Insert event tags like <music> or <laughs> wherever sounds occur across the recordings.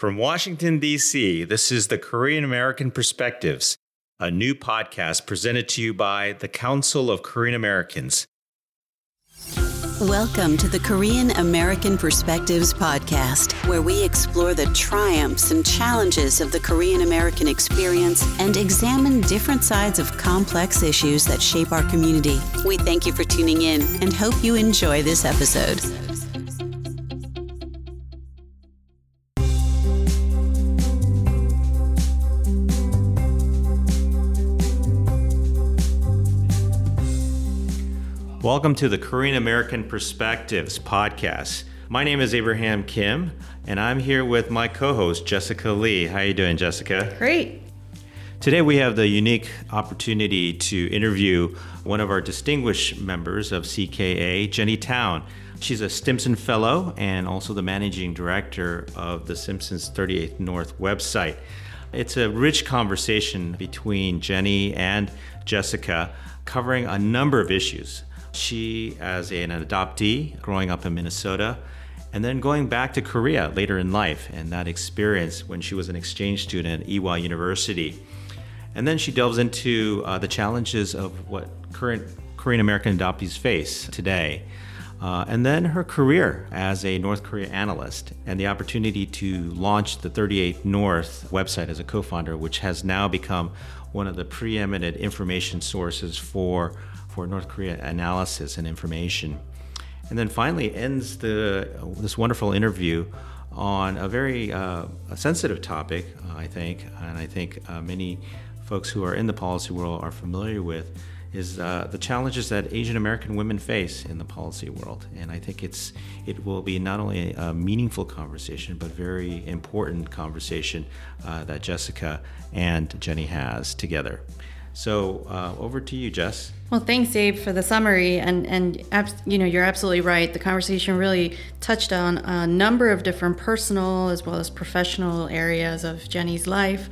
From Washington, D.C., this is the Korean American Perspectives, a new podcast presented to you by the Council of Korean Americans. Welcome to the Korean American Perspectives podcast, where we explore the triumphs and challenges of the Korean American experience and examine different sides of complex issues that shape our community. We thank you for tuning in and hope you enjoy this episode. Welcome to the Korean American Perspectives podcast. My name is Abraham Kim, and I'm here with my co-host Jessica Lee. How you doing, Jessica? Great. Today we have the unique opportunity to interview one of our distinguished members of CKA, Jenny Town. She's a Stimson Fellow and also the managing director of the Stimson's 38th North website. It's a rich conversation between Jenny and Jessica covering a number of issues she, as an adoptee growing up in Minnesota, and then going back to Korea later in life and that experience when she was an exchange student at Ewha University. And then she delves into uh, the challenges of what current Korean American adoptees face today. Uh, and then her career as a North Korea analyst and the opportunity to launch the 38 North website as a co founder, which has now become one of the preeminent information sources for for North Korea analysis and information. And then finally ends the this wonderful interview on a very uh, a sensitive topic, uh, I think, and I think uh, many folks who are in the policy world are familiar with, is uh, the challenges that Asian American women face in the policy world. And I think it's it will be not only a meaningful conversation, but very important conversation uh, that Jessica and Jenny has together. So uh, over to you, Jess. Well, thanks, Abe, for the summary. And and you know, you're absolutely right. The conversation really touched on a number of different personal as well as professional areas of Jenny's life.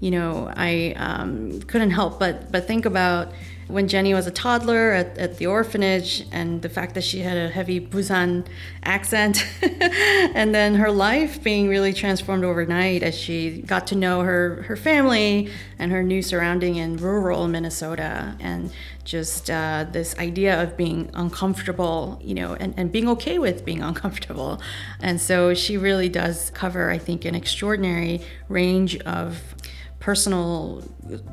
You know, I um, couldn't help but but think about when Jenny was a toddler at, at the orphanage and the fact that she had a heavy Busan accent, <laughs> and then her life being really transformed overnight as she got to know her, her family and her new surrounding in rural Minnesota, and just uh, this idea of being uncomfortable, you know, and, and being okay with being <laughs> uncomfortable. And so she really does cover, I think, an extraordinary range of personal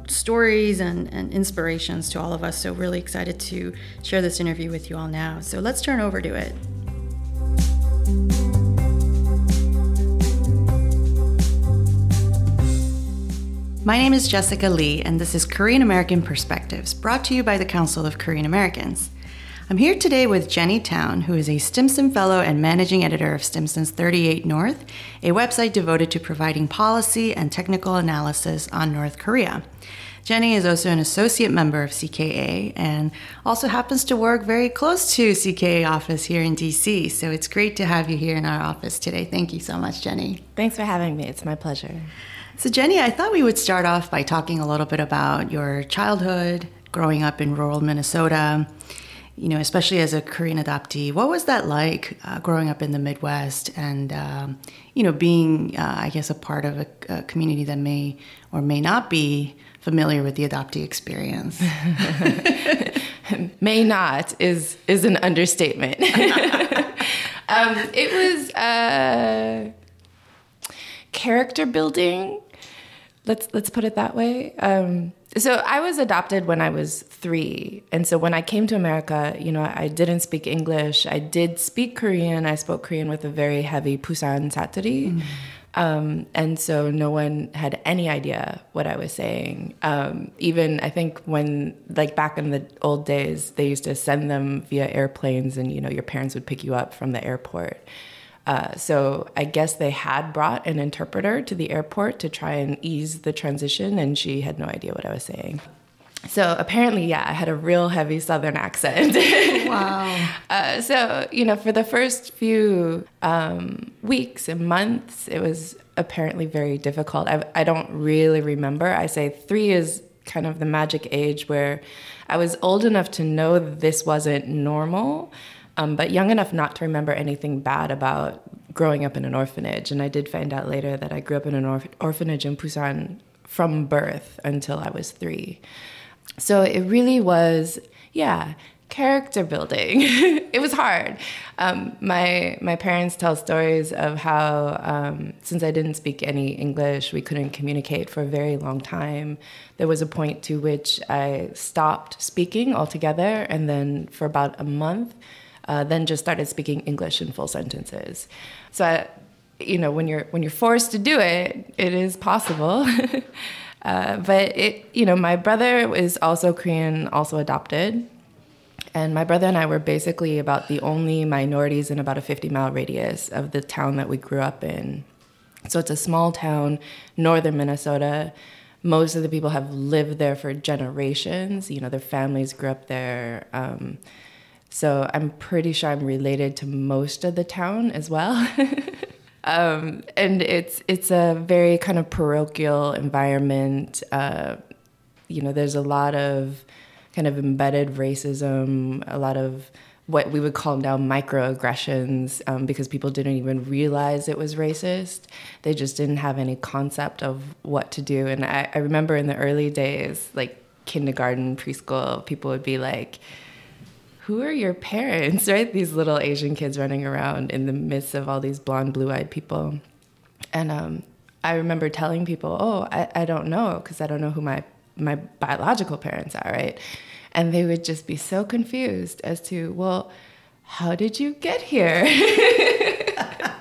stories and, and inspirations to all of us. So, really excited to share this interview with you all now. So, let's turn over to it. My name is Jessica Lee, and this is Korean American Perspectives, brought to you by the Council of Korean Americans. I'm here today with Jenny Town, who is a Stimson Fellow and Managing Editor of Stimson's 38 North, a website devoted to providing policy and technical analysis on North Korea. Jenny is also an associate member of CKA and also happens to work very close to CKA office here in DC. So it's great to have you here in our office today. Thank you so much, Jenny. Thanks for having me. It's my pleasure. So, Jenny, I thought we would start off by talking a little bit about your childhood, growing up in rural Minnesota, you know, especially as a Korean adoptee, what was that like uh, growing up in the Midwest and, um, you know, being, uh, I guess, a part of a, a, community that may or may not be familiar with the adoptee experience? <laughs> may not is is an understatement. <laughs> um, it was uh, character building. Let's let's put it that way. Um, so I was adopted when I was three. And so when I came to America, you know, I didn't speak English. I did speak Korean. I spoke Korean with a very heavy Busan saturi. Mm. Um, and so no one had any idea what I was saying. Um, even I think when, like back in the old days, they used to send them via airplanes and, you know, your parents would pick you up from the airport. Uh, so I guess they had brought an interpreter to the airport to try and ease the transition, and she had no idea what I was saying. So apparently, yeah, I had a real heavy Southern accent. <laughs> wow. Uh, so, you know, for the first few um, weeks and months, it was apparently very difficult. I, I don't really remember. I say three is kind of the magic age where I was old enough to know this wasn't normal um, but young enough not to remember anything bad about growing up in an orphanage. And I did find out later that I grew up in an orph- orphanage in Busan from birth until I was three. So it really was, yeah, character building. <laughs> it was hard. Um, my my parents tell stories of how um, since I didn't speak any English, we couldn't communicate for a very long time. There was a point to which I stopped speaking altogether, and then for about a month, uh, then just started speaking English in full sentences. So. I, you know, when you're when you're forced to do it, it is possible. <laughs> uh, but it, you know, my brother is also Korean, also adopted, and my brother and I were basically about the only minorities in about a 50 mile radius of the town that we grew up in. So it's a small town, northern Minnesota. Most of the people have lived there for generations. You know, their families grew up there. Um, so I'm pretty sure I'm related to most of the town as well. <laughs> um, and it's it's a very kind of parochial environment. Uh, you know, there's a lot of kind of embedded racism, a lot of what we would call now microaggressions um, because people didn't even realize it was racist. They just didn't have any concept of what to do. And I, I remember in the early days, like kindergarten, preschool, people would be like, who are your parents, <laughs> right? These little Asian kids running around in the midst of all these blonde, blue eyed people. And um, I remember telling people, oh, I, I don't know, because I don't know who my, my biological parents are, right? And they would just be so confused as to, well, how did you get here? <laughs>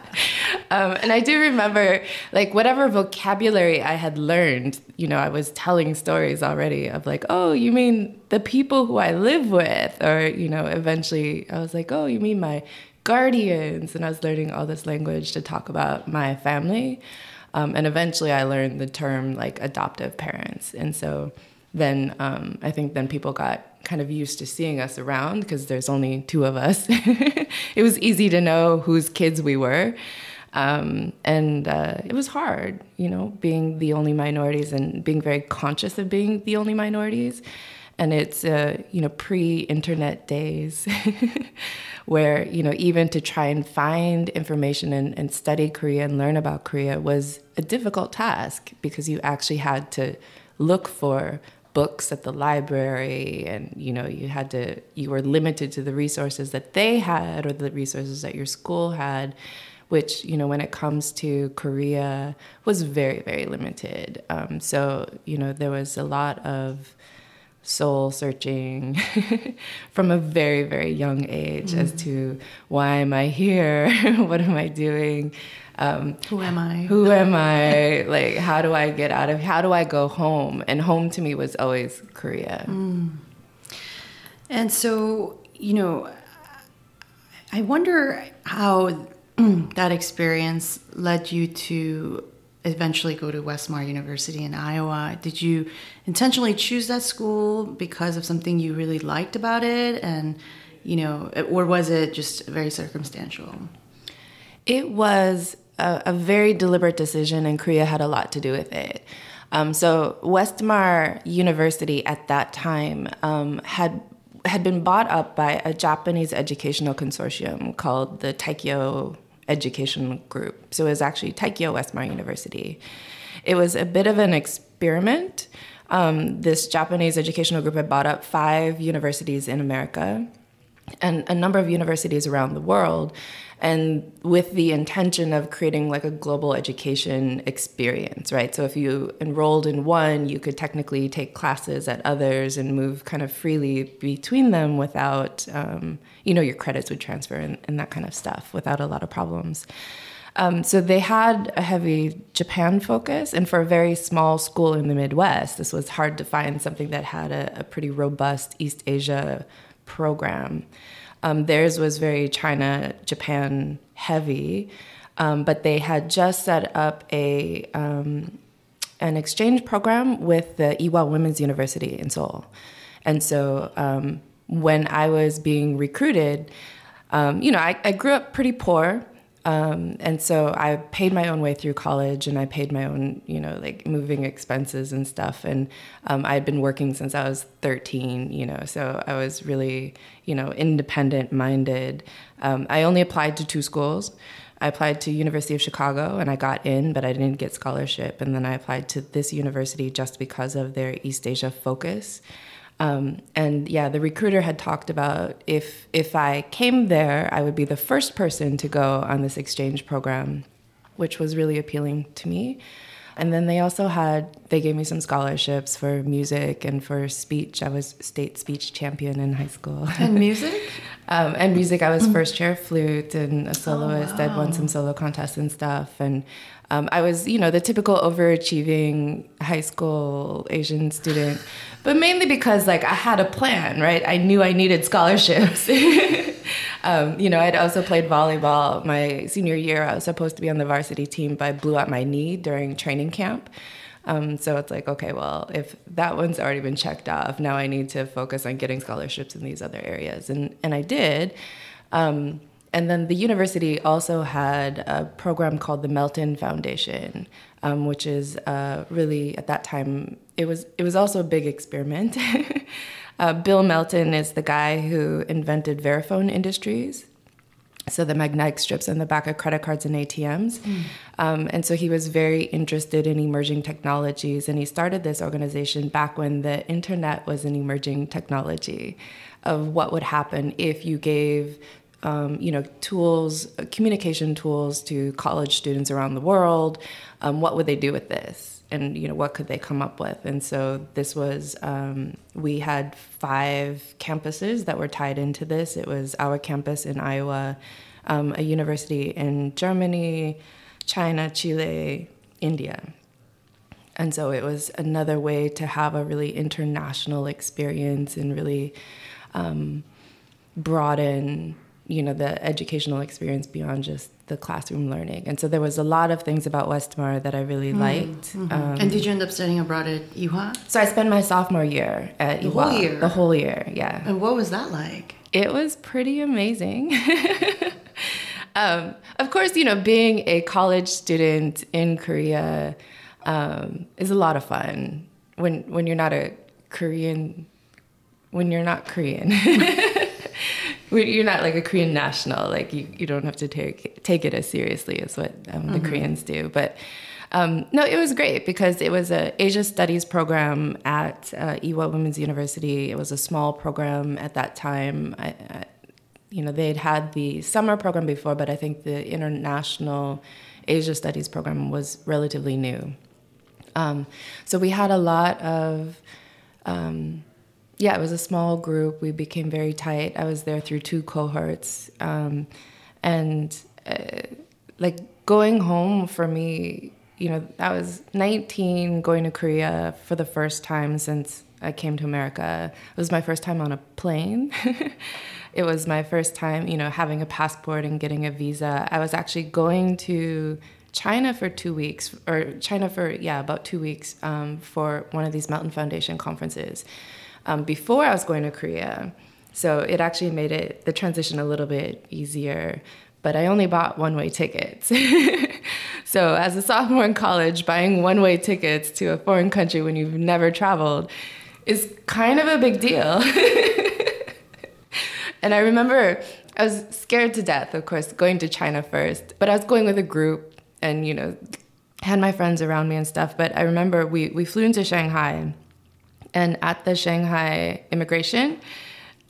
um, and I do remember, like, whatever vocabulary I had learned, you know, I was telling stories already of, like, oh, you mean the people who I live with? Or, you know, eventually I was like, oh, you mean my guardians? And I was learning all this language to talk about my family. Um, and eventually I learned the term, like, adoptive parents. And so, then um, I think then people got kind of used to seeing us around because there's only two of us. <laughs> it was easy to know whose kids we were. Um, and uh, it was hard, you know, being the only minorities and being very conscious of being the only minorities. And it's, uh, you know, pre internet days <laughs> where, you know, even to try and find information and, and study Korea and learn about Korea was a difficult task because you actually had to look for books at the library and you know you had to you were limited to the resources that they had or the resources that your school had which you know when it comes to korea was very very limited um, so you know there was a lot of soul searching <laughs> from a very very young age mm. as to why am i here <laughs> what am i doing um, who am I? Who am I? <laughs> like, how do I get out of? How do I go home? And home to me was always Korea. Mm. And so, you know, I wonder how that experience led you to eventually go to Westmar University in Iowa. Did you intentionally choose that school because of something you really liked about it? And, you know, or was it just very circumstantial? It was a, a, very deliberate decision, and Korea had a lot to do with it. Um, so Westmar University at that time um, had had been bought up by a Japanese educational consortium called the Teikyo Education Group. So it was actually Teikyo Westmar University. It was a bit of an experiment. Um, this Japanese educational group had bought up five universities in America and a number of universities around the world and with the intention of creating like a global education experience, right? So if you enrolled in one, you could technically take classes at others and move kind of freely between them without, um, you know, your credits would transfer and, and, that kind of stuff without a lot of problems. Um, so they had a heavy Japan focus, and for a very small school in the Midwest, this was hard to find something that had a, a pretty robust East Asia program. Um, theirs was very China, Japan heavy, um, but they had just set up a um, an exchange program with the Ewha Women's University in Seoul, and so um, when I was being recruited, um, you know, I, I grew up pretty poor. Um, and so I paid my own way through college and I paid my own, you know, like moving expenses and stuff. And um, I had been working since I was 13, you know, so I was really, you know, independent minded. Um, I only applied to two schools. I applied to University of Chicago and I got in, but I didn't get scholarship. And then I applied to this university just because of their East Asia focus. Um, and yeah, the recruiter had talked about if if I came there, I would be the first person to go on this exchange program, which was really appealing to me. And then they also had they gave me some scholarships for music and for speech. I was state speech champion in high school. <laughs> And music? <laughs> um, and music, I was first chair flute and a soloist. Oh, wow. I'd won some solo contests and stuff. And um, I was, you know, the typical overachieving high school Asian student, but mainly because like I had a plan, right? I knew I needed scholarships. <laughs> um, you know, I'd also played volleyball my senior year. I was supposed to be on the varsity team, but I blew out my knee during training camp. Um, so it's like, okay, well, if that one's already been checked off, now I need to focus on getting scholarships in these other areas, and and I did. Um, and then the university also had a program called the Melton Foundation, um, which is uh, really at that time it was it was also a big experiment. <laughs> uh, Bill Melton is the guy who invented Verifone Industries, so the magnetic strips on the back of credit cards and ATMs. Um, and so he was very interested in emerging technologies, and he started this organization back when the internet was an emerging technology of what would happen if you gave um, you know, tools, uh, communication tools to college students around the world. Um, what would they do with this? And you know, what could they come up with? And so this was, um, we had five campuses that were tied into this. It was our campus in Iowa, um, a university in Germany, China, Chile, India. And so it was another way to have a really international experience and really um, broaden you know the educational experience beyond just the classroom learning. And so there was a lot of things about westmar that i really liked. Um, and did you end up studying abroad at Ewha? so i spent my sophomore year at The whole year? the whole year yeah. And what was that like? it was pretty amazing. <laughs> Um, of course you know being a college student in korea um, is a lot of fun when when you're not a korean when you're not korean <laughs> you're not like a korean national like you, you don't have to take take it as seriously as what um, the koreans do but um, no, it was great because it was a Asia Studies program at uh, Ewha Women's University. It was a small program at that time. I, I, you know, they'd had the summer program before, but I think the international Asia Studies program was relatively new. Um, so we had a lot of, um, yeah, it was a small group. We became very tight. I was there through two cohorts. Um, and uh, like going home for me, you know, I was 19 going to Korea for the first time since I came to America. It was my first time on a plane. <laughs> it was my first time, you know, having a passport and getting a visa. I was actually going to China for two weeks, or China for, yeah, about two weeks um, for one of these Melton Foundation conferences um, before I was going to Korea. So it actually made it, the transition a little bit easier. But I only bought one way tickets. <laughs> so, as a sophomore in college, buying one way tickets to a foreign country when you've never traveled is kind of a big deal. <laughs> and I remember I was scared to death, of course, going to China first, but I was going with a group and, you know, had my friends around me and stuff. But I remember we, we flew into Shanghai, and at the Shanghai immigration,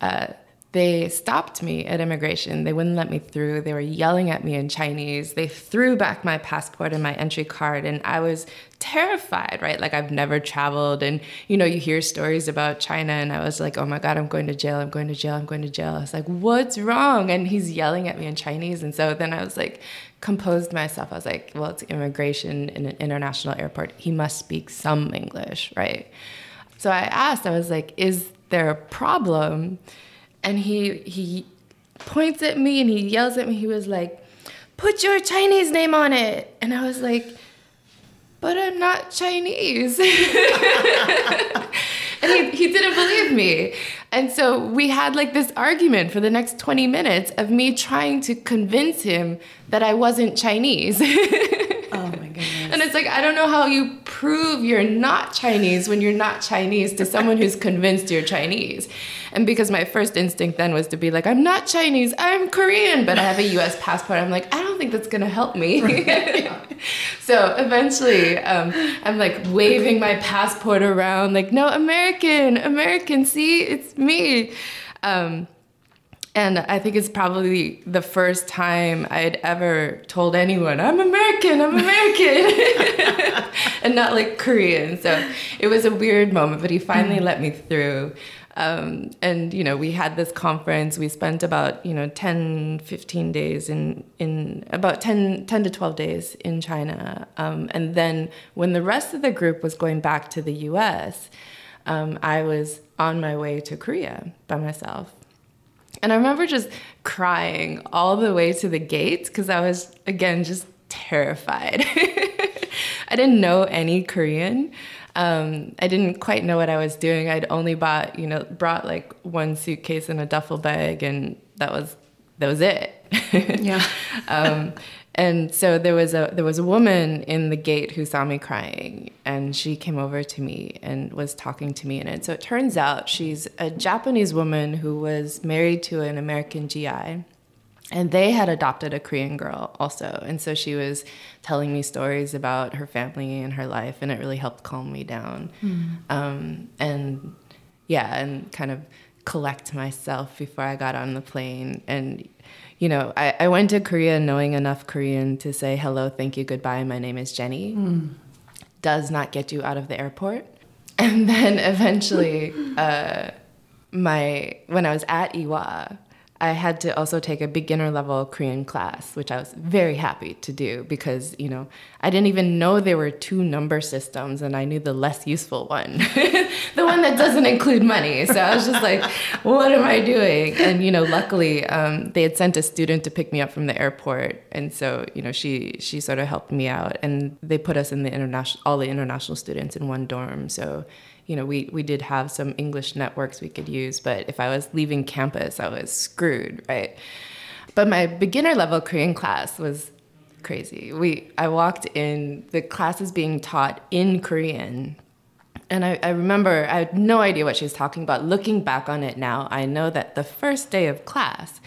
uh, they stopped me at immigration. They wouldn't let me through. They were yelling at me in Chinese. They threw back my passport and my entry card, and I was terrified, right? Like I've never traveled, and you know, you hear stories about China, and I was like, oh my God, I'm going to jail, I'm going to jail, I'm going to jail. I was like, what's wrong? And he's yelling at me in Chinese. And so then I was like, composed myself. I was like, well, it's immigration in an international airport. He must speak some English, right? So I asked, I was like, is there a problem? And he he points at me and he yells at me. He was like, put your Chinese name on it. And I was like, but I'm not Chinese. <laughs> and he, he didn't believe me. And so we had like this argument for the next 20 minutes of me trying to convince him that I wasn't Chinese. <laughs> Goodness. And it's like, I don't know how you prove you're not Chinese when you're not Chinese to someone who's convinced you're Chinese. And because my first instinct then was to be like, I'm not Chinese, I'm Korean, but I have a US passport. I'm like, I don't think that's gonna help me. <laughs> so eventually, um, I'm like waving my passport around, like, no, American, American, see, it's me. Um, and I think it's probably the first time I'd ever told anyone, I'm American, I'm American, <laughs> and not like Korean. So it was a weird moment, but he finally let me through. Um, and, you know, we had this conference. We spent about, you know, 10, 15 days in, in about 10, 10 to 12 days in China. Um, and then when the rest of the group was going back to the US, um, I was on my way to Korea by myself. And I remember just crying all the way to the gates because I was, again, just terrified. <laughs> I didn't know any Korean. Um, I didn't quite know what I was doing. I'd only bought, you know, brought like one suitcase and a duffel bag, and that was that was it. <laughs> Yeah. um, and so there was a there was a woman in the gate who saw me crying, and she came over to me and was talking to me. And so it turns out she's a Japanese woman who was married to an American GI, and they had adopted a Korean girl also. And so she was telling me stories about her family and her life, and it really helped calm me down. Um, and yeah, and kind of collect myself before I got on the plane. And you know, I, I went to Korea knowing enough Korean to say hello, thank you, goodbye, my name is Jenny. Does not get you out of the airport. <laughs> And then eventually, uh, my when I was at Ewha, I had to also take a beginner level Korean class, which I was very happy to do because, you know, I didn't even know there were two number systems and I knew the less useful one, <laughs> the one that doesn't include money. So I was just like, what am I doing? And, you know, luckily um, they had sent a student to pick me up from the airport. And so, you know, she, she sort of helped me out and they put us in the international, all the international students in one dorm. So, you know, we, we did have some English networks we could use, but if I was leaving campus, I was screwed, right? But my beginner level Korean class was crazy. We I walked in, the class is being taught in Korean. And I, I remember I had no idea what she was talking about. Looking back on it now, I know that the first day of class,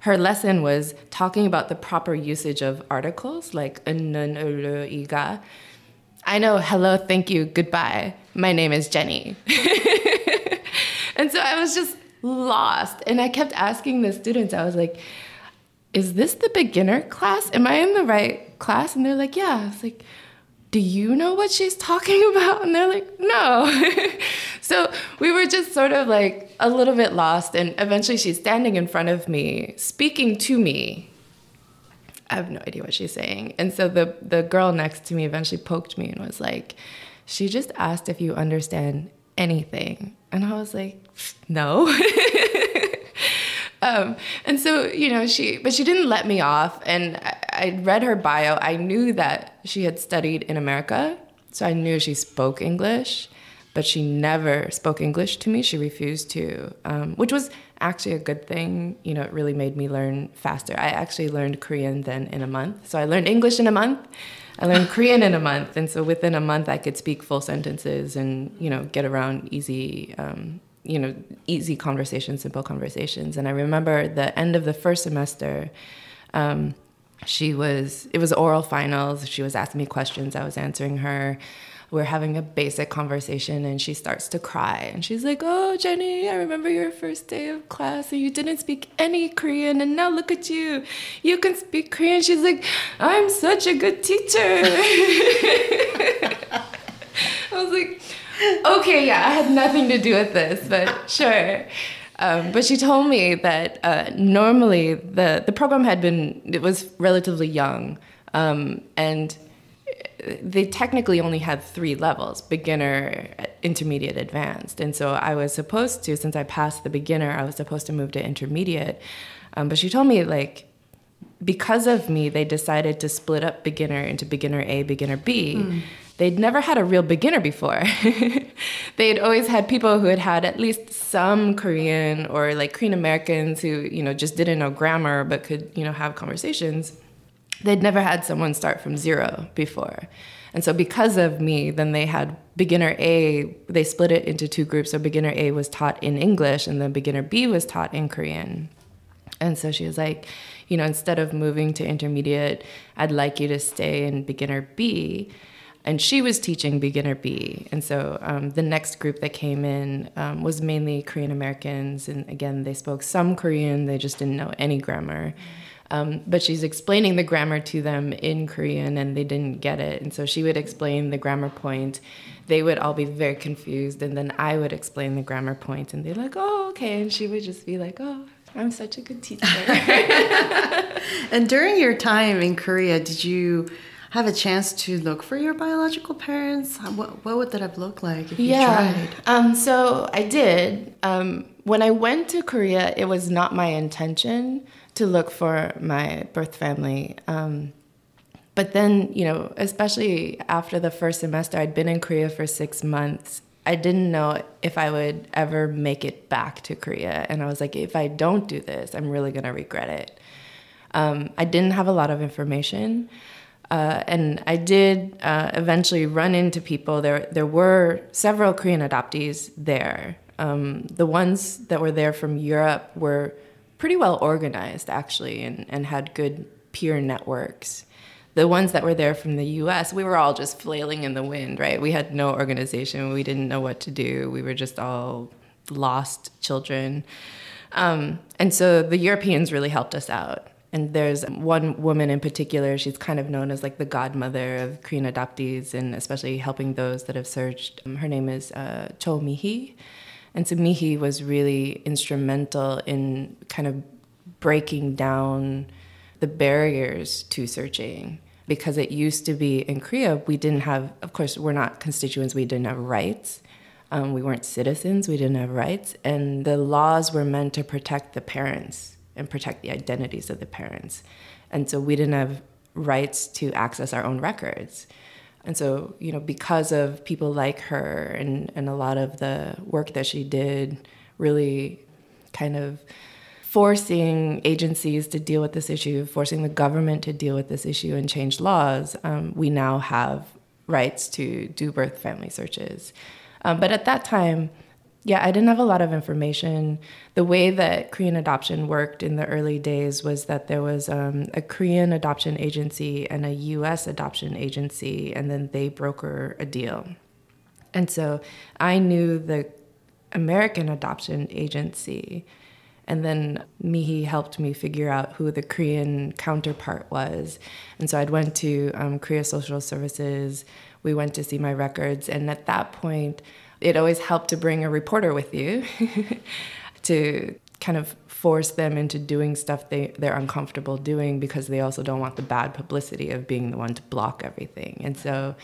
her lesson was talking about the proper usage of articles like iga I know hello, thank you, goodbye. My name is Jenny. <laughs> and so I was just lost. And I kept asking the students, I was like, is this the beginner class? Am I in the right class? And they're like, yeah. I was like, do you know what she's talking <laughs> about? And they're like, no. <laughs> so we were just sort of like a little bit lost. And eventually she's standing in front of me, speaking to me. I have no idea what she's saying. And so the, the girl next to me eventually poked me and was like, she just asked if you understand anything. And I was like, no. <laughs> um, and so, you know, she, but she didn't let me off. And I, I read her bio. I knew that she had studied in America. So I knew she spoke English, but she never spoke English to me. She refused to, um, which was actually a good thing. You know, it really made me learn faster. I actually learned Korean then in a month. So I learned English in a month. I learned Korean in a month, and so within a month I could speak full sentences and you know get around easy, um, you know, easy conversations, simple conversations. And I remember the end of the first semester. Um, she was it was oral finals. She was asking me questions. I was answering her we're having a basic conversation and she starts to cry. And she's like oh jenny i remember your first day of class and you didn't speak any korean and now look at you. You can speak korean. She's like i'm such a good teacher. <laughs> I was like okay yeah i had nothing to do with this but sure. Um, but she told me that uh, normally the, the program had been it was relatively young. Um, and they technically only had three levels beginner intermediate advanced. And so i was supposed to since i passed the beginner i was supposed to move to intermediate. Um, but she told me like because of me they decided to split up beginner into beginner a beginner b. Mm. they'd never had a real beginner before. <laughs> They'd always had people who had had at least some korean or like korean americans who you know just didn't know grammar but could you know have conversations they'd never had someone start from zero before. And so, because of me, then they had beginner A, they split it into two groups. So, beginner A was taught in English, and then beginner B was taught in Korean. And so she was like, you know, instead of moving to intermediate, I'd like you to stay in beginner B. And she was teaching beginner B. And so um, the next group that came in um, was mainly Korean Americans. And again, they spoke some Korean, they just didn't know any grammar. Um, but she's explaining the grammar to them in Korean and they didn't get it. And so she would explain the grammar point. They would all be very confused. And then I would explain the grammar point and they're like, oh, okay. And she would just be like, oh, I'm such a good teacher. <laughs> and during your time in Korea, did you have a chance to look for your biological parents? What, what would that have looked like if yeah. you tried? Um, so I did. Um, when I went to Korea, it was not my intention to look for my birth family. Um, but then, you know, especially after the first semester, I'd been in Korea for six months I didn't know if I would ever make it back to Korea. And I was like, if I don't do this, I'm really going to regret it. Um, I didn't have a lot of information. Uh, and I did uh, eventually run into people. There, there were several Korean adoptees there. Um, the ones that were there from Europe were pretty well organized, actually, and, and had good peer networks the ones that were there from the US, we were all just flailing in the wind, right? We had no organization. We didn't know what to do. We were just all lost children. Um, and so the Europeans really helped us out. And there's one woman in particular, she's kind of known as like the godmother of Korean adoptees and especially helping those that have searched. Um, her name is uh, Cho Mihi. And to me, he was really instrumental in kind of breaking down the barriers to searching because it used to be in Korea, we didn't have, of course, we're not constituents, we didn't have rights. Um, we weren't citizens, we didn't have rights. And the laws were meant to protect the parents and protect the identities of the parents. And so we didn't have rights to access our own records. And so, you know, because of people like her and, and a lot of the work that she did, really kind of forcing agencies to deal with this issue, forcing the government to deal with this issue and change laws, um, we now have rights to do birth family searches. Um, but at that time, yeah, I didn't have a lot of information. The way that Korean adoption worked in the early days was that there was um, a Korean adoption agency and a US adoption agency, and then they broker a deal. And so I knew the American adoption agency and then Mihi helped me figure out who the Korean counterpart was. And so I'd went to um, Korea Social Services. We went to see my records. And at that point, it always helped to bring a reporter with you <laughs> to kind of force them into doing stuff they, they're uncomfortable doing because they also don't want the bad publicity of being the one to block everything. And so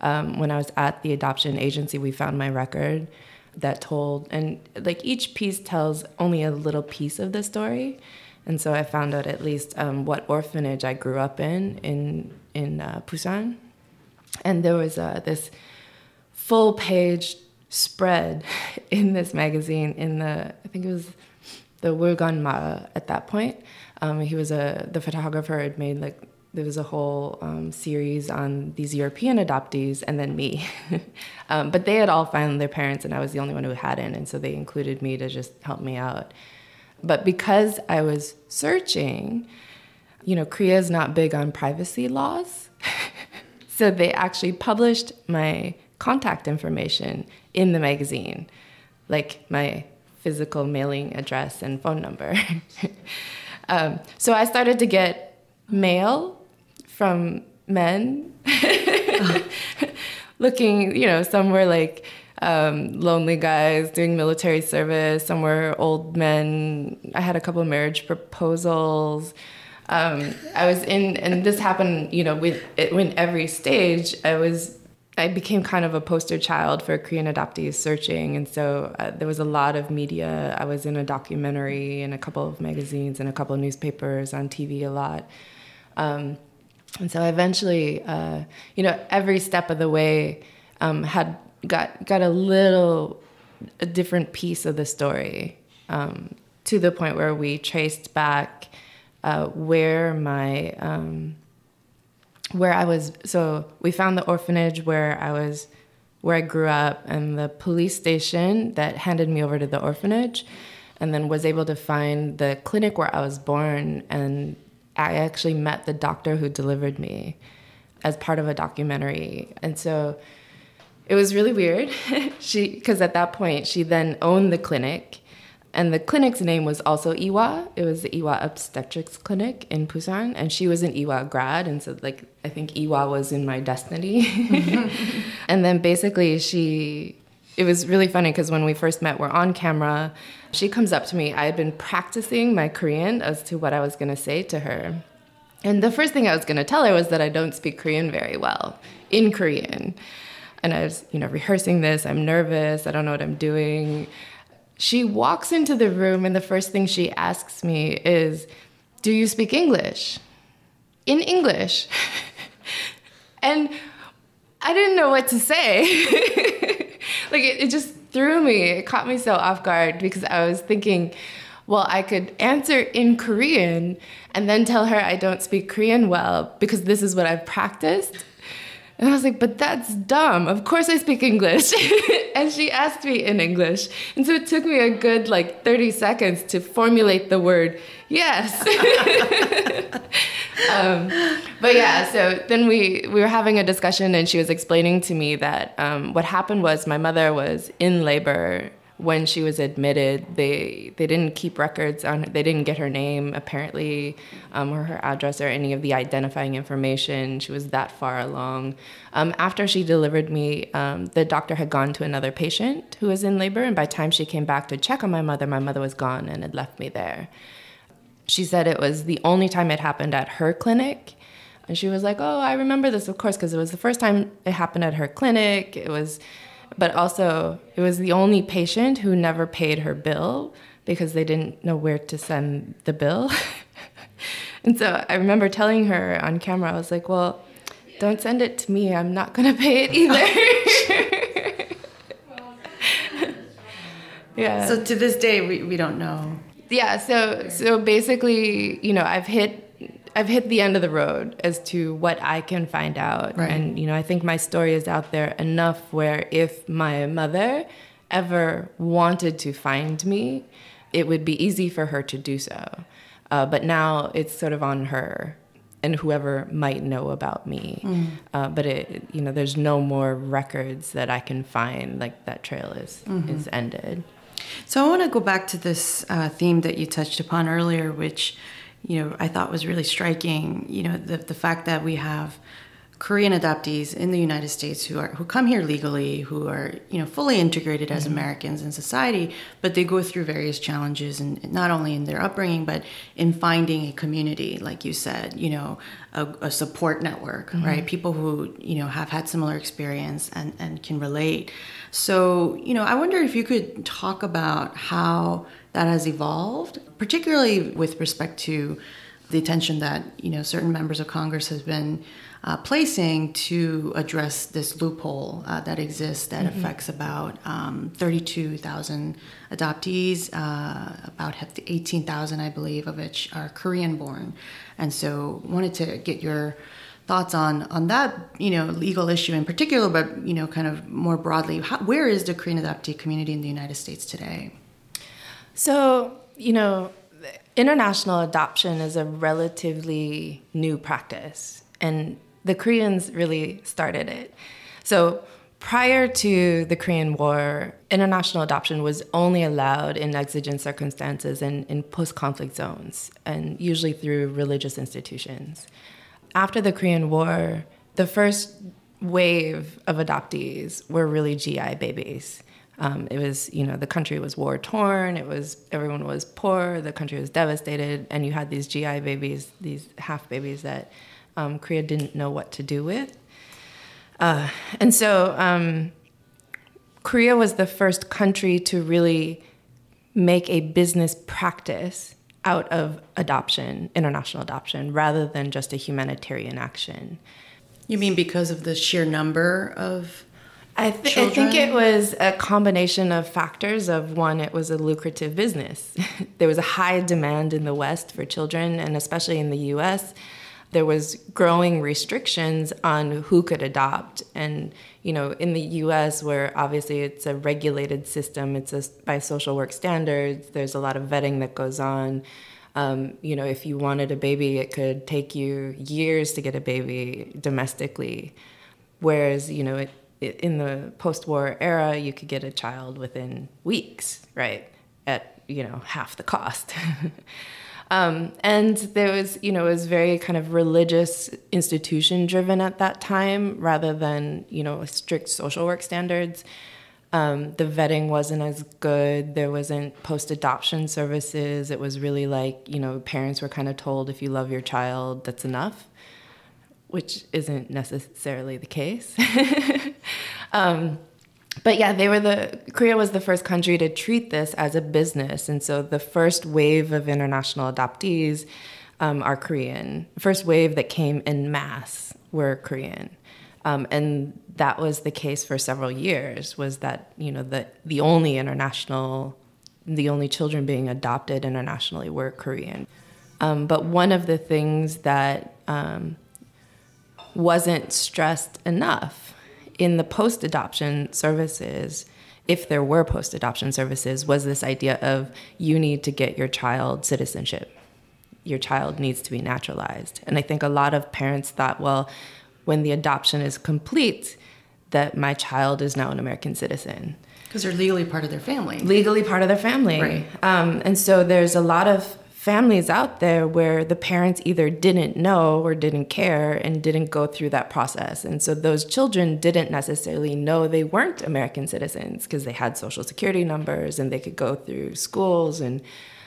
um, when I was at the adoption agency, we found my record that told and like each piece tells only a little piece of the story and so i found out at least um, what orphanage i grew up in in in uh, busan and there was uh, this full page spread <laughs> in this magazine in the i think it was the Wulgan Ma at that point um, he was a the photographer had made like there was a whole um, series on these European adoptees and then me. <laughs> um, but they had all found their parents, and I was the only one who hadn't. And so they included me to just help me out. But because I was searching, you know, Korea is not big on privacy laws. <laughs> so they actually published my contact information in the magazine, like my physical mailing address and phone number. <laughs> um, so I started to get mail from men <laughs> looking, you know, somewhere like um, lonely guys doing military service, somewhere old men. I had a couple of marriage proposals. Um, I was in, and this happened, you know, with in every stage. I was, I became kind of a poster child for Korean adoptees searching, and so uh, there was a lot of media. I was in a documentary and a couple of magazines and a couple of newspapers on TV a lot. Um, and so eventually, uh, you know, every step of the way um, had got got a little a different piece of the story um, to the point where we traced back uh, where my um, where I was. So we found the orphanage where I was, where I grew up, and the police station that handed me over to the orphanage, and then was able to find the clinic where I was born. And I actually met the doctor who delivered me as part of a documentary. And so it was really weird. <laughs> she because at that point she then owned the clinic and the clinic's name was also Ewha. It was the Ewha Obstetrics Clinic in Busan, and she was an Ewha grad, and so like I think Ewha was in my destiny. <laughs> and then basically she, it was really funny because when we first met, we're on camera. She comes up to me. I had been practicing my Korean as to what I was gonna say to her, and the first thing I was gonna tell her was that I don't speak Korean very well in Korean. And I was, you know, rehearsing this. I'm nervous. I don't know what I'm doing she walks into the room and the first thing she asks me is, Do you speak English? In English. <laughs> and I didn't know what to say. <laughs> like it, it, just threw me. It caught me so off guard because I was thinking, well, I could answer in Korean and then tell her I don't speak Korean well because this is what I've practiced. And I was like, but that's dumb. Of course I speak English. <laughs> and she asked me in English. And so it took me a good like 30 seconds to formulate the word yes. <laughs> um, but yeah, so then we, we were having a discussion and she was explaining to me that um, what happened was my mother was in labor when she was admitted, they they didn't keep records on. Her, They didn't get her name apparently, um, or her address, or any of the identifying information. She was that far along. Um, after she delivered me, um, the doctor had gone to another patient who was in labor, and by the time she came back to check on my mother, my mother was gone and had left me there. She said it was the only time it happened at her clinic. And she was like, "Oh, I remember this, of course, because it was the first time it happened at her clinic. It was but also, it was the only patient who never paid her bill because they didn't know where to send the bill. <laughs> and so I remember telling her on camera, I was like, well, don't send it to me. I'm not going to pay it <laughs> either. <laughs> yeah. So to this day, we, we don't know. Yeah. So, so basically, you know, I've hit I've hit the end of the road as to what I can find out. Right. And, you know, I think my story is out there enough where if my mother ever wanted to find me, it would be easy for her to do so. Uh, but now it's sort of on her and whoever might know about me. Mm. Uh, but it, you know, there's no more records that I can find. Like that trail is mm-hmm. is ended. So I want to go back to this uh, theme that you touched upon earlier, which you know, I thought was really striking, you know, the, the fact that we have Korean adoptees in the United States who are who come here legally, who are you know fully integrated as mm-hmm. Americans in society, but they go through various challenges, and not only in their upbringing, but in finding a community, like you said, you know, a, a support network, mm-hmm. right? People who you know have had similar experience and and can relate. So you know, I wonder if you could talk about how that has evolved, particularly with respect to the attention that you know certain members of Congress has been uh, placing to address this loophole uh, that exists that mm-hmm. affects about um, 32,000 adoptees, uh, about 18,000, I believe, of which are Korean born. And so, wanted to get your thoughts on on that you know legal issue in particular, but you know kind of more broadly. How, where is the Korean adoptee community in the United States today? So, you know, international adoption is a relatively new practice, and the Koreans really started it. So, prior to the Korean War, international adoption was only allowed in exigent circumstances and in post conflict zones, and usually through religious institutions. After the Korean War, the first wave of adoptees were really GI babies. Um, it was, you know, the country was war torn. It was everyone was poor. The country was devastated, and you had these GI babies, these half babies that um, Korea didn't know what to do with. Uh, and so um, Korea was the first country to really make a business practice out of adoption, international adoption, rather than just a humanitarian action. You mean because of the sheer number of I, th- I, think it was a combination of factors. Of one it was a lucrative business. <laughs> There was a high demand in the west for children and especially in the us there was growing restrictions on who could adopt. And you know in the US where obviously it's a regulated system it's a, by social work standards there's a lot of vetting that goes on. Um, you know if you wanted a baby it could take you years to get a baby domestically. Whereas you know it, it, in the post-war era you could get a child within weeks right at you know half the cost <laughs> Um, and there was, you know, it was very kind of religious institution driven at that time rather than, you know, strict social work standards. Um, the vetting wasn't as good. There wasn't post adoption services. It was really like, you know, parents were kind of told if you love your child, that's enough, which isn't necessarily the case. <laughs> um, but yeah, they were the Korea was the first country to treat this as a business, and so the first wave of international adoptees um, are Korean. First wave that came in mass were Korean, um, and that was the case for several years. Was that you know the the only international, the only children being adopted internationally were Korean. Um, but one of the things that um, wasn't stressed enough in the post adoption services, if there were post adoption services, was this idea of you need to get your child citizenship. Your child needs to be naturalized. And I think a lot of parents thought, well, when the adoption is complete, that my child is now an American citizen. Because they're legally part of their family. Legally part of their family. Right. Um, and so there's a lot of families out there where the parents either didn't know or didn't care and didn't go through that process. And so those children didn't necessarily know they weren't American citizens because they had social security numbers and they could go through schools and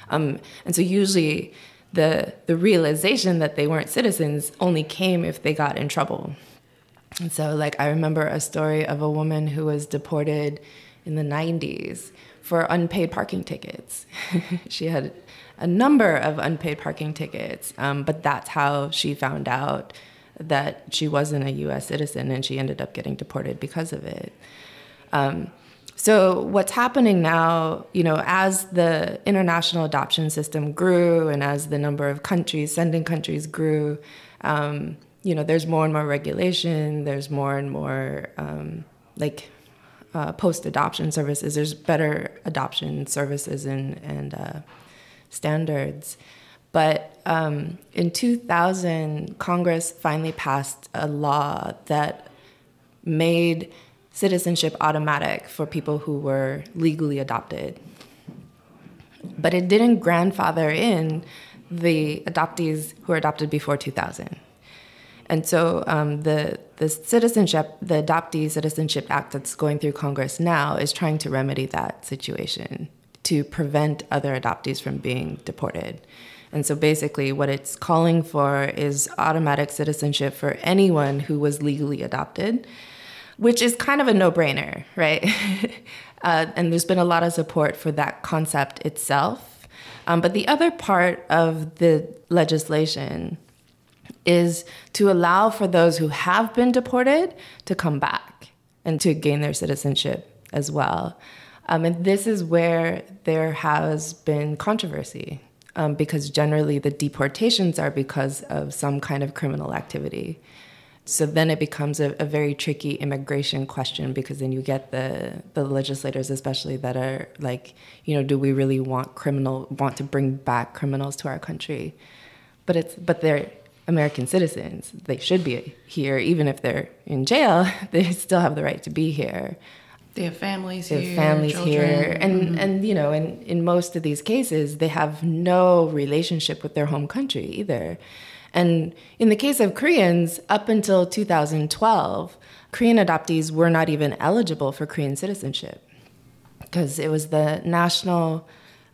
um, and so usually the the realization that they weren't citizens only came if they got in trouble. And so like I remember a story of a woman who was deported in the 90s for unpaid parking tickets. <laughs> she had a number of unpaid parking tickets, um, but that's how she found out that she wasn't a U.S. citizen, and she ended up getting deported because of it. Um, so what's happening now, you know, as the international adoption system grew and as the number of countries, sending countries grew, um, you know, there's more and more regulation. There's more and more um, like uh, post-adoption services. There's better adoption services and and uh, standards. But um, in 2000, Congress finally passed a law that made citizenship automatic for people who were legally adopted. But it didn't grandfather in the adoptees who were adopted before 2000. And so um, the the citizenship, the Adoptee Citizenship Act that's going through Congress now is trying to remedy that situation to prevent other adoptees from being deported. And so basically, what it's calling for is automatic citizenship for anyone who was legally adopted, which is kind of a no brainer, right? <laughs> uh, and there's been a lot of support for that concept itself. Um, but the other part of the legislation is to allow for those who have been deported to come back and to gain their citizenship as well. Um, and this is where there has been controversy um, because generally the deportations are because of some kind of criminal activity. So then it becomes a, a, very tricky immigration question because then you get the the legislators, especially that are like, you know, do we really want criminal want to bring back criminals to our country? But it's but they're American citizens. They should be here, even if they're in jail. <laughs> They still have the right to be here. They have families they here. Families children. here, and mm-hmm. and you know, in in most of these cases, they have no relationship with their home country either. And in the case of Koreans, up until 2012, Korean adoptees were not even eligible for Korean citizenship because it was the national,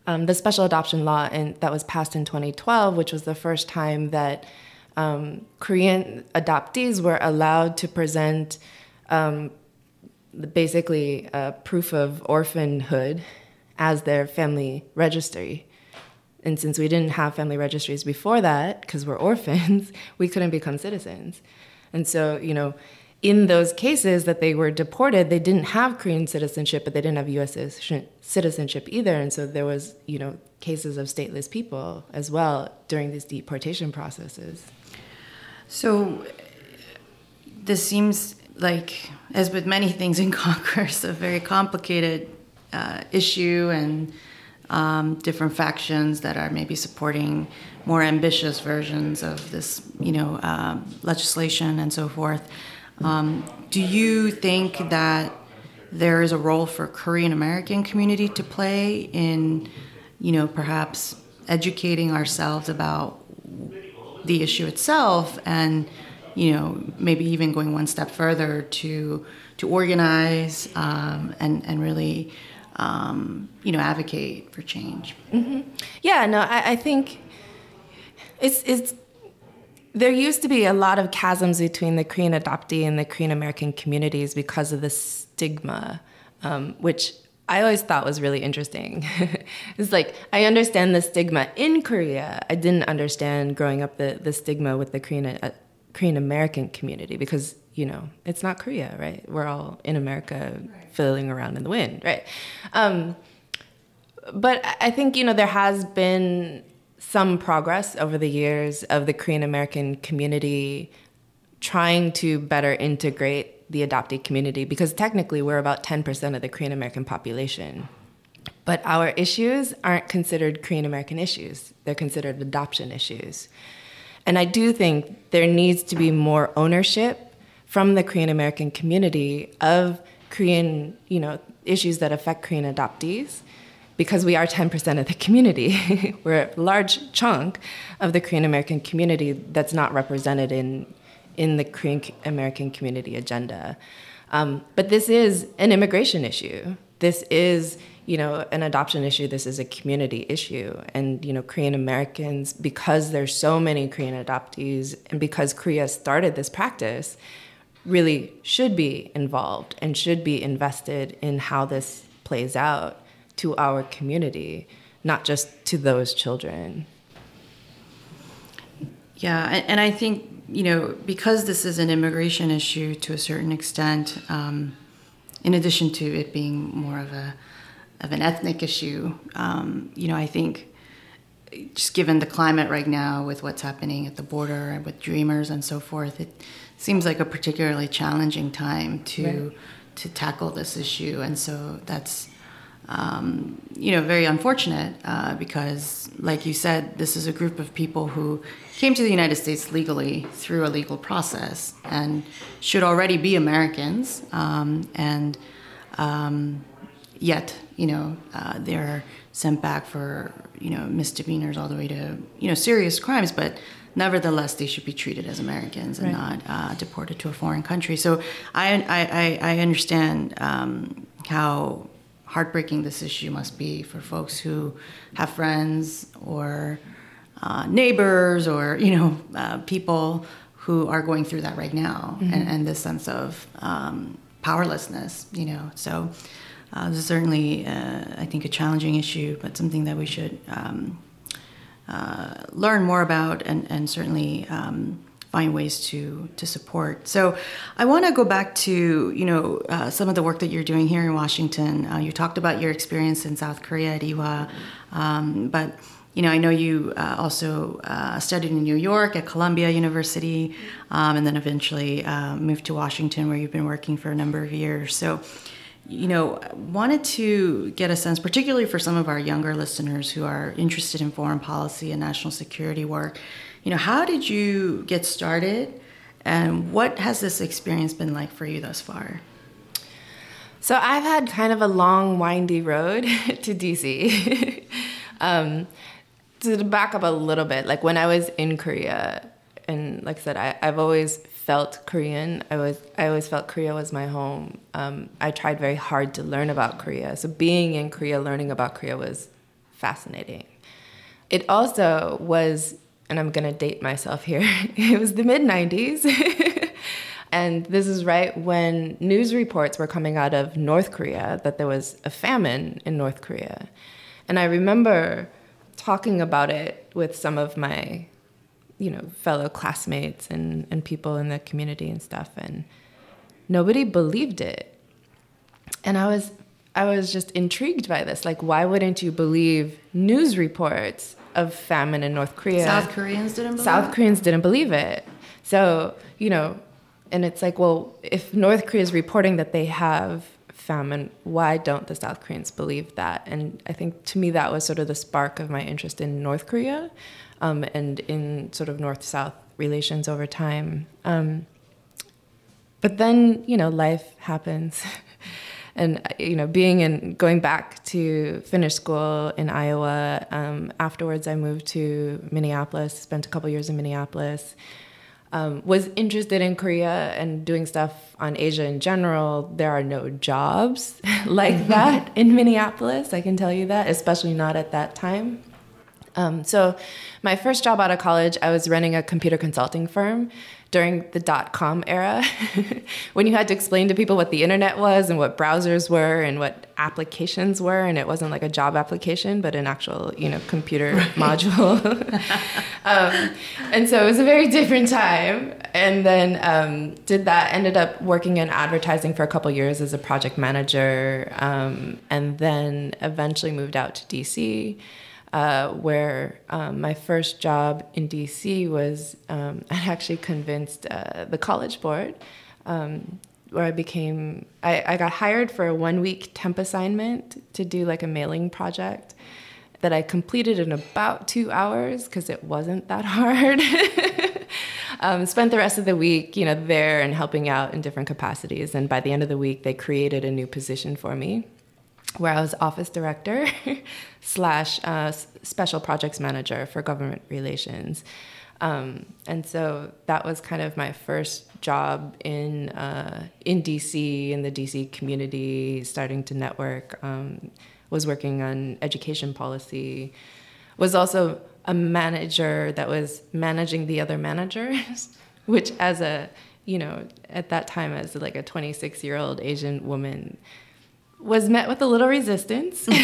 um, the special adoption law in, that was passed in 2012, which was the first time that um, Korean adoptees were allowed to present um, basically a proof of orphanhood as their family registry. And since we didn't have family registries before that, because we're orphans, <laughs> we couldn't become citizens. And so, you know, in those cases that they were deported, they didn't have Korean citizenship, but they didn't have U.S. citizenship either. And so there was, you know, cases of stateless people as well during these deportation processes. So this seems like, as with many things in <laughs> Congress, a very complicated uh, issue and um, different factions that are maybe supporting more ambitious versions of this, you know, uh, legislation and so forth. Um, do you think that there is a role for Korean American community to play in, you know, perhaps educating ourselves about the issue itself and you know maybe even going one step further to to organize um, and and really um, you know advocate for change. Mm-hmm. Yeah, no, I, I think it's it's there used to be a lot of chasms between the Korean adoptee and the Korean American communities because of the stigma, um, which I always thought was really interesting. <laughs> it's like I understand the stigma in Korea. I didn't understand growing up the, the stigma with the Korean uh, Korean American community because you know it's not Korea, right? We're all in America, right. fiddling around in the wind, right? Um, but I think you know there has been some progress over the years of the Korean American community trying to better integrate the adoptee community because technically we're about 10% of the Korean American population. But our issues aren't considered Korean American issues, they're considered adoption issues. And I do think there needs to be more ownership from the Korean American community of Korean, you know, issues that affect Korean adoptees because we are 10% of the community. <laughs> We're a large chunk of the Korean American community that's not represented in, in the Korean American community agenda. Um, but this is an immigration issue. This is, you know, an adoption issue. This is a community issue. And, you know, Korean Americans, because there's so many Korean adoptees and because Korea started this practice, really should be involved and should be invested in how this plays out to our community, not just to those children. Yeah, and I think you know because this is an immigration issue to a certain extent, um, in addition to it being more of a of an ethnic issue, um, you know, I think just given the climate right now with what's happening at the border and with Dreamers and so forth, it seems like a particularly challenging time to right. to tackle this issue, and so that's um, you know, very unfortunate uh, because, like you said, this is a group of people who came to the United States legally through a legal process and should already be Americans, um, and um, yet, you know, uh, they're sent back for you know misdemeanors all the way to you know serious crimes, but nevertheless they should be treated as Americans and right. not uh, deported to a foreign country. So I I, I understand um, how heartbreaking this issue must be for folks who have friends or uh, neighbors or you know uh, people who are going through that right now mm-hmm. and, and, this sense of um, powerlessness you know so uh, is certainly uh, i think a challenging issue but something that we should um, uh, learn more about and, and certainly um, find ways to to support. So I want to go back to you know uh, some of the work that you're doing here in Washington. Uh, you talked about your experience in South Korea at Ewha, um, but you know I know you uh, also uh, studied in New York at Columbia University, um, and then eventually uh, moved to Washington where you've been working for a number of years. So you know, wanted to get a sense, particularly for some of our younger listeners who are interested in foreign policy and national security work, you know, how did you get started and what has this experience been like for you thus far? So I've had kind of a long, windy road <laughs> to DC. <laughs> um, to back up a little bit, like when I was in Korea, and like I said, I, I've always felt Korean. I was I always felt Korea was my home. Um, I tried very hard to learn about Korea. So being in Korea, learning about Korea was fascinating. It also was and I'm gonna date myself here, <laughs> it was the mid 90s. <laughs> and this is right when news reports were coming out of North Korea that there was a famine in North Korea. And I remember talking about it with some of my, you know, fellow classmates and, and people in the community and stuff, and nobody believed it. And I was I was just intrigued by this. Like, why wouldn't you believe news reports of famine in North Korea? South Koreans didn't believe South it? Koreans didn't believe it. So, you know, and it's like, well, if North Korea is reporting that they have famine, why don't the South Koreans believe that? And I think to me, that was sort of the spark of my interest in North Korea um, and in sort of North South relations over time. Um, but then, you know, life happens. <laughs> and you know being in going back to finish school in iowa um, afterwards i moved to minneapolis spent a couple years in minneapolis um, was interested in korea and doing stuff on asia in general there are no jobs <laughs> like <laughs> that in minneapolis i can tell you that especially not at that time um, so my first job out of college i was running a computer consulting firm during the dot com era, <laughs> when you had to explain to people what the internet was and what browsers were and what applications were, and it wasn't like a job application, but an actual, you know, computer <laughs> module. <laughs> um, and so it was a very different time. And then um, did that, ended up working in advertising for a couple years as a project manager, um, and then eventually moved out to DC uh, where um, my first job in DC was um, <laughs> I actually convinced uh, the College Board, um, where I became I, I got hired for a one week temp assignment to do like a mailing project that I completed in about two hours because it wasn't that <laughs> hard. Um, spent the rest of the week, you know, there and helping out in different capacities. And by the end of the week, they created a new position for me where I was office director <laughs> slash uh, special projects manager for government relations. Um, and so that was kind of my first job in uh, in DC in the DC community, starting to network. Um, was working on education policy. Was also a manager that was managing the other managers, <laughs> which as a you know at that time as like a 26 year old Asian woman was met with a little resistance. <laughs>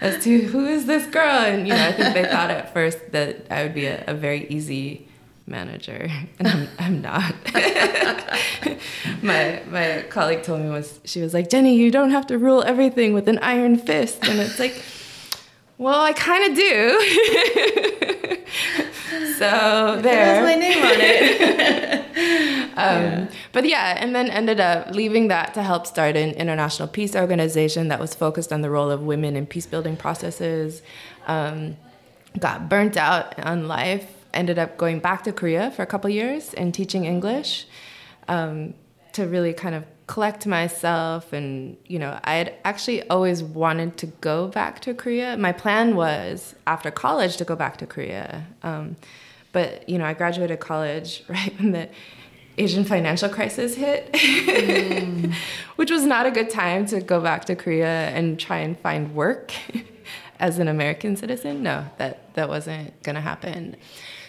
As to who is this girl? And you know i think they thought at first that i would be a, a very easy manager. And i'm, I'm not. <laughs> My my colleague told me was she was like jenny you don't have to rule everything with an iron fist. And it's like well i kind of do. <laughs> So there my name on it um, yeah. But yeah, and then ended up leaving that to help start an international peace organization that was focused on the role of women in peace building processes. Um, got burnt out on life. Ended up going back to Korea for a couple years and teaching English um, to really kind of collect myself. And, you know, I had actually always wanted to go back to Korea. My plan was after college to go back to Korea. Um, but, you know, I graduated college <laughs> right when the Asian financial crisis hit, mm. <laughs> which was not a good time to go back to Korea and try and find work <laughs> as an American citizen. No, that, that wasn't going to happen.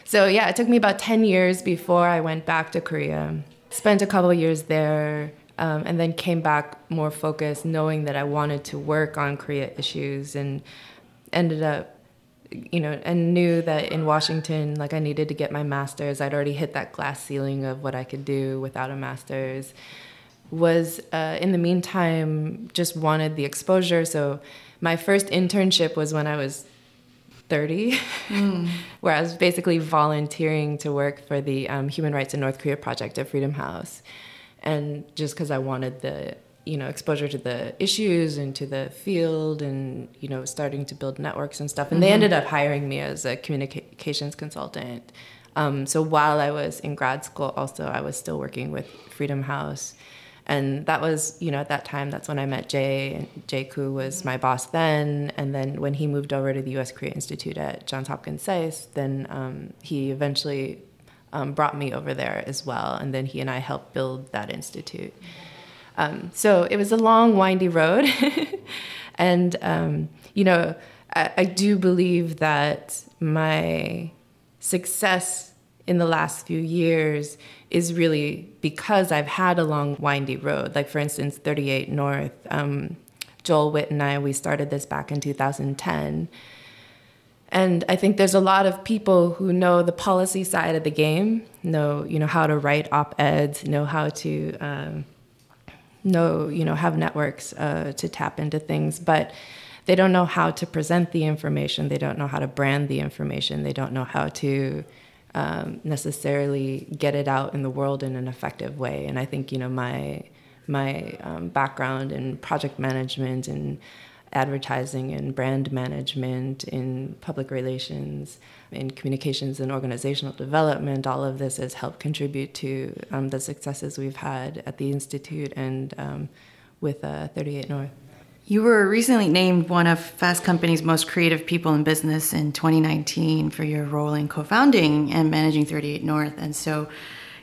So, yeah, it took me about 10 years before I went back to Korea. Spent a couple years there, um, and then came back more focused, knowing that I wanted to work on Korea issues and ended up you know, and knew that in Washington, like I needed to get my master's. I'd already hit that glass ceiling of what I could do without a master's. Was uh, in the meantime just wanted the exposure. So my first internship was when I was 30, mm. <laughs> where I was basically volunteering to work for the um, Human Rights in North Korea project at Freedom House. And just because I wanted the you know exposure to the issues and to the field and you know starting to build networks and stuff. And mm-hmm. they ended up hiring me as a communications consultant. Um, so while i was in grad school also i was still working with freedom house. And that was you know at that time that's when i met Jae and Jae Ku was my boss then. And then when he moved over to the us korea institute at johns hopkins SAIS then um, he eventually um, brought me over there as well. And then he and i helped build that institute um, so it was a long, windy road. <laughs> and, um, you know, I, I do believe that my success in the last few years is really because I've had a long, windy road. Like, for instance, 38 North, um, Joel Wit and I, we started this back in 2010. And I think there's a lot of people who know the policy side of the game, know you know how to write op-eds, know how to um, know, you know, have networks uh, to tap into things, but they don't know how to present the information. They don't know how to brand the information. They don't know how to um, necessarily get it out in the world in an effective way. And I think you know my my um, background in project management and advertising and brand management in public relations in communications and organizational development all of this has helped contribute to um, the successes we've had at the institute and um, with uh, 38 north you were recently named one of Fast Company's most creative people in business in 2019 for your role in co-founding and managing 38 North. And so,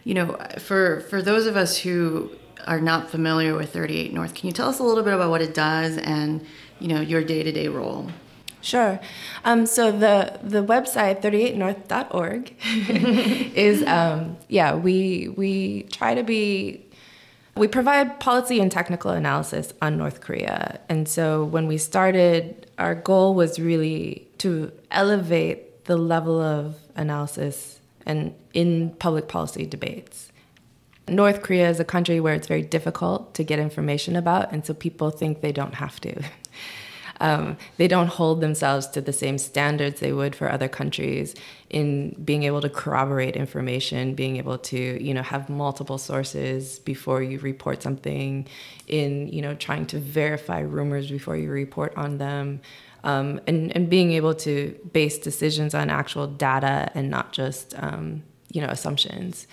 you know, for for those of us who are not familiar with 38 North, can you tell us a little bit about what it does and, you know, your day-to-day role? Sure. Um, so the the website 38north.org <laughs> is um, yeah we we try to be we provide policy and technical analysis on North Korea. And so when we started, our goal was really to elevate the level of analysis and in public policy debates. North Korea is a country where it's very difficult to get information about, and so people think they don't have to. <laughs> um, they don't hold themselves to the same standards they would for other countries in being able to corroborate information, being able to you know have multiple sources before you report something, in you know trying to verify rumors before you report on them. Um, and, and being able to base decisions on actual data and not just um, you know assumptions.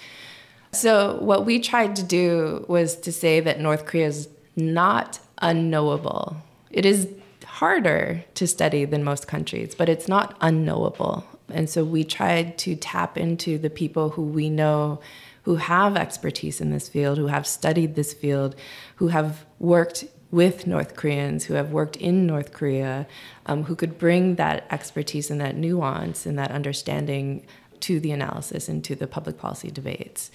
So what we tried to do was to say that North Korea is not unknowable. It is harder to study than most countries, but it's not unknowable. And so we tried to tap into the people who we know who have expertise in this field, who have studied this field, who have worked with North Koreans, who have worked in North Korea, um, who could bring that expertise and that nuance and that understanding to the analysis and to the public policy debates.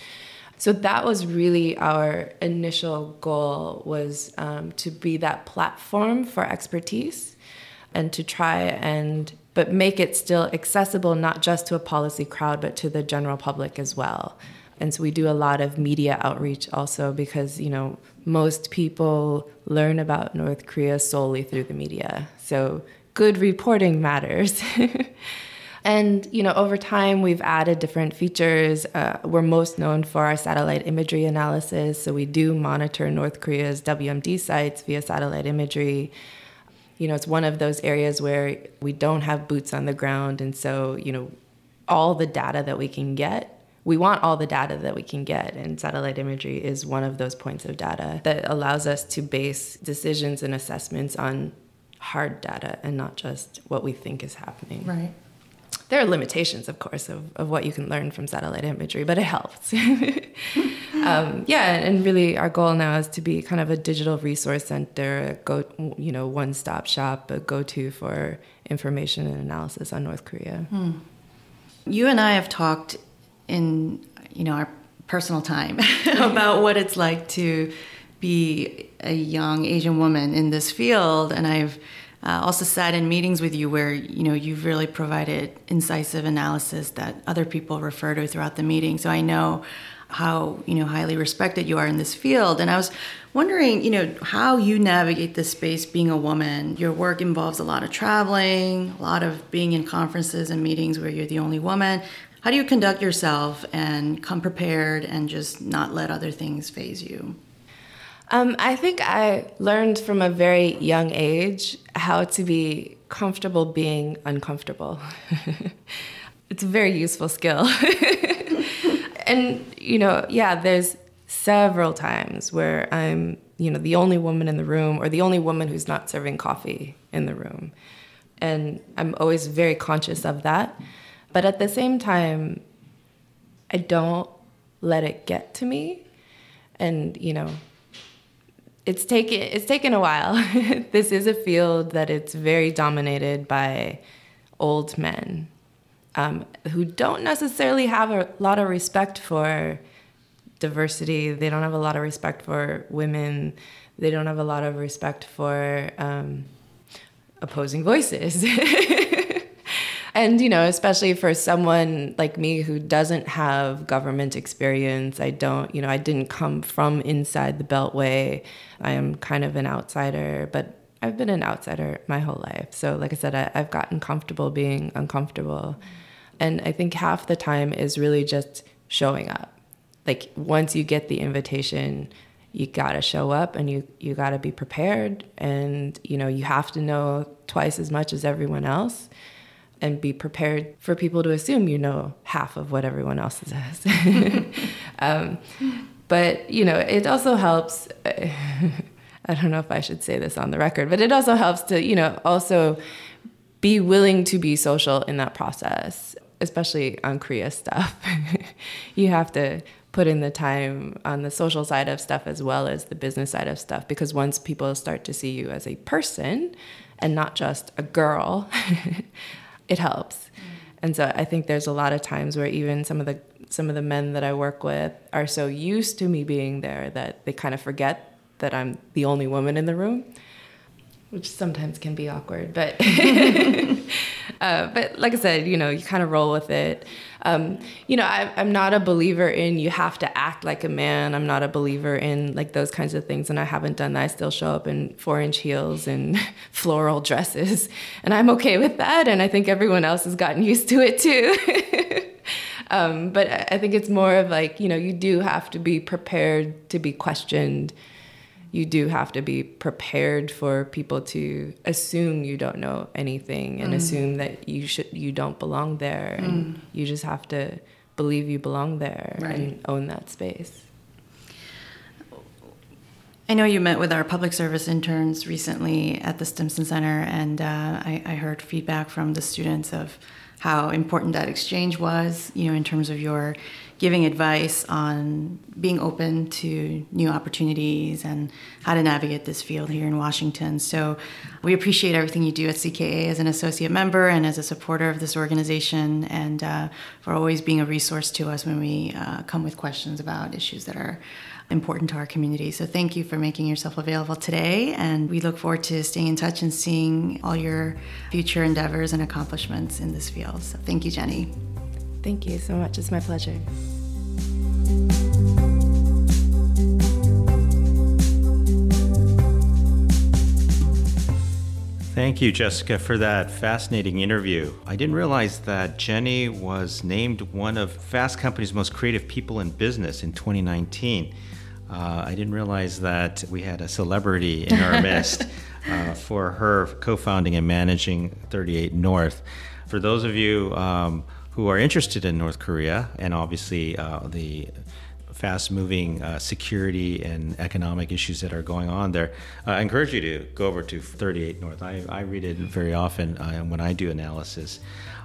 So that was really our initial goal was um, to be that platform for expertise and to try and but make it still accessible not just to a policy crowd but to the general public as well. And so we do a lot of media outreach also because you know most people learn about North Korea solely through the media. So good reporting matters. <laughs> And you know, over time, we've added different features. Uh, we're most known for our satellite imagery analysis, so we do monitor North Korea's WMD sites via satellite imagery. You know, it's one of those areas where we don't have boots on the ground, and so you know, all the data that we can get we want all the data that we can get, and satellite imagery is one of those points of data that allows us to base decisions and assessments on hard data and not just what we think is happening. Right there are limitations, of course, of, of what you can learn from satellite imagery, but it helps. <laughs> um, yeah, and really, our goal now is to be kind of a digital resource center, a go, you know, one-stop shop, a go-to for information and analysis on North Korea. Hmm. You and I have talked in, you know, our personal time <laughs> about what it's like to be a young Asian woman in this field, and I've uh, also sat in meetings with you where you know you've really provided incisive analysis that other people refer to throughout the meeting. So I know how you know highly respected you are in this field, and I was wondering you know how you navigate this space being a woman. Your work involves a lot of traveling, a lot of being in conferences and meetings where you're the only woman. How do you conduct yourself and come prepared and just not let other things phase you? Um, I think I learned from a very young age how to be comfortable being uncomfortable. <laughs> it's a very useful skill. <laughs> and, you know, yeah, there's several times where I'm, you know, the only woman in the room or the only woman who's not serving coffee in the room. And I'm always very conscious of that. But at the same time, I don't let it get to me. And, you know, it's taken it's taken a while. <laughs> this is a field that it's very dominated by old men um, who don't necessarily have a lot of respect for diversity. They don't have a lot of respect for women. They don't have a lot of respect for um, opposing voices. <laughs> and you know especially for someone like me who doesn't have government experience i don't you know i didn't come from inside the beltway. I am kind of an outsider but i've been an outsider my whole life. So like i said I, have gotten comfortable being uncomfortable. And i think half the time is really just showing up. Like once you get the invitation you got to show up and you you got to be prepared. And you know you have to know twice as much as everyone else and be prepared for people to assume you know half of what everyone else <laughs> says. <laughs> um, but you know, it also helps. <laughs> I don't know if I should say this on the record, but it also helps to you know also be willing to be social in that process, especially on Korea stuff. you have to put in the time on the social side of stuff as well as the business side of stuff because once people start to see you as a person and not just a girl it helps. And so I think there's a lot of times where even some of the some of the men that I work with are so used to me being there that they kind of forget that I'm the only woman in the room, which sometimes can be awkward. But <laughs> <laughs> uh, but like I said, you know, you kind of roll with it. Um, you know, I, I'm not a believer in you have to act like a man. I'm not a believer in like those kinds of things, and I haven't done that. I still show up in four inch heels and <laughs> floral dresses, and I'm okay with that. And I think everyone else has gotten used to it too. um, but I think it's more of like, you know, you do have to be prepared to be questioned you do have to be prepared for people to assume you don't know anything and mm. assume that you should you don't belong there mm. and you just have to believe you belong there right. and own that space I know you met with our public service interns recently at the Stimson Center, and uh, I, I heard feedback from the students of how important that exchange was, you know, in terms of your giving advice on being open to new opportunities and how to navigate this field here in Washington. So we appreciate everything you do at CKA as an associate member and as a supporter of this organization, and uh, for always being a resource to us when we uh, come with questions about issues that are important to our community. So thank you for making yourself available today, and we look forward to staying in touch and seeing all your future endeavors and accomplishments in this field. So thank you, Jenny. Thank you so much. It's my pleasure. Thank you, Jessica, for that fascinating interview. I didn't realize that Jenny was named one of Fast Company's most creative people in business in 2019. Uh, I didn't realize that we had a celebrity in our <laughs> midst uh, for her co founding and managing 38 North. For those of you um, who are interested in North Korea and obviously uh, the fast moving uh, security and economic issues that are going on there, uh, I encourage you to go over to 38 North. I, I read it very often uh, when I do analysis.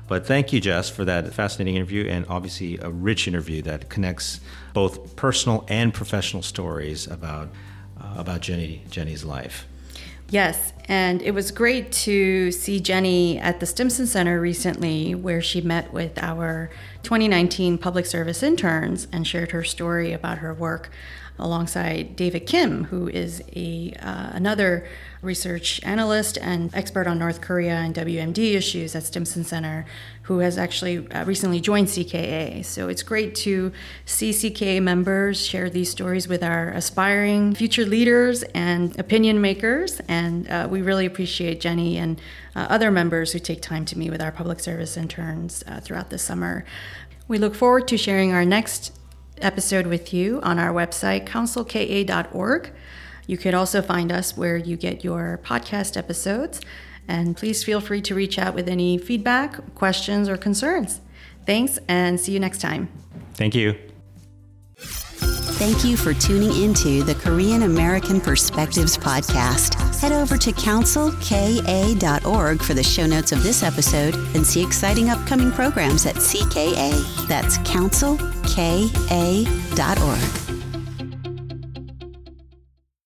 But thank you, Jess, for that fascinating interview and obviously a rich interview that connects both personal and professional stories about, uh, about Jenny, Jenny's life. Yes, and it was great to see Jenny at the Stimson Center recently, where she met with our 2019 public service interns and shared her story about her work alongside David Kim, who is a uh, another research analyst and expert on North Korea and WMD issues at Stimson Center, who has actually uh, recently joined CKA. So it's great to see CKA members share these stories with our aspiring future leaders and opinion makers. And uh, we really appreciate Jenny and uh, other members who take time to meet with our public service interns uh, throughout the summer. We look forward to sharing our next episode with you on our website, councilka.org. You could also find us where you get your podcast episodes. And please feel free to reach out with any feedback, questions, or concerns. Thanks, and see you next time. Thank you. Thank you for tuning into the Korean American Perspectives podcast. Head over to councilka.org for the show notes of this episode and see exciting upcoming programs at CKA. That's councilka.org.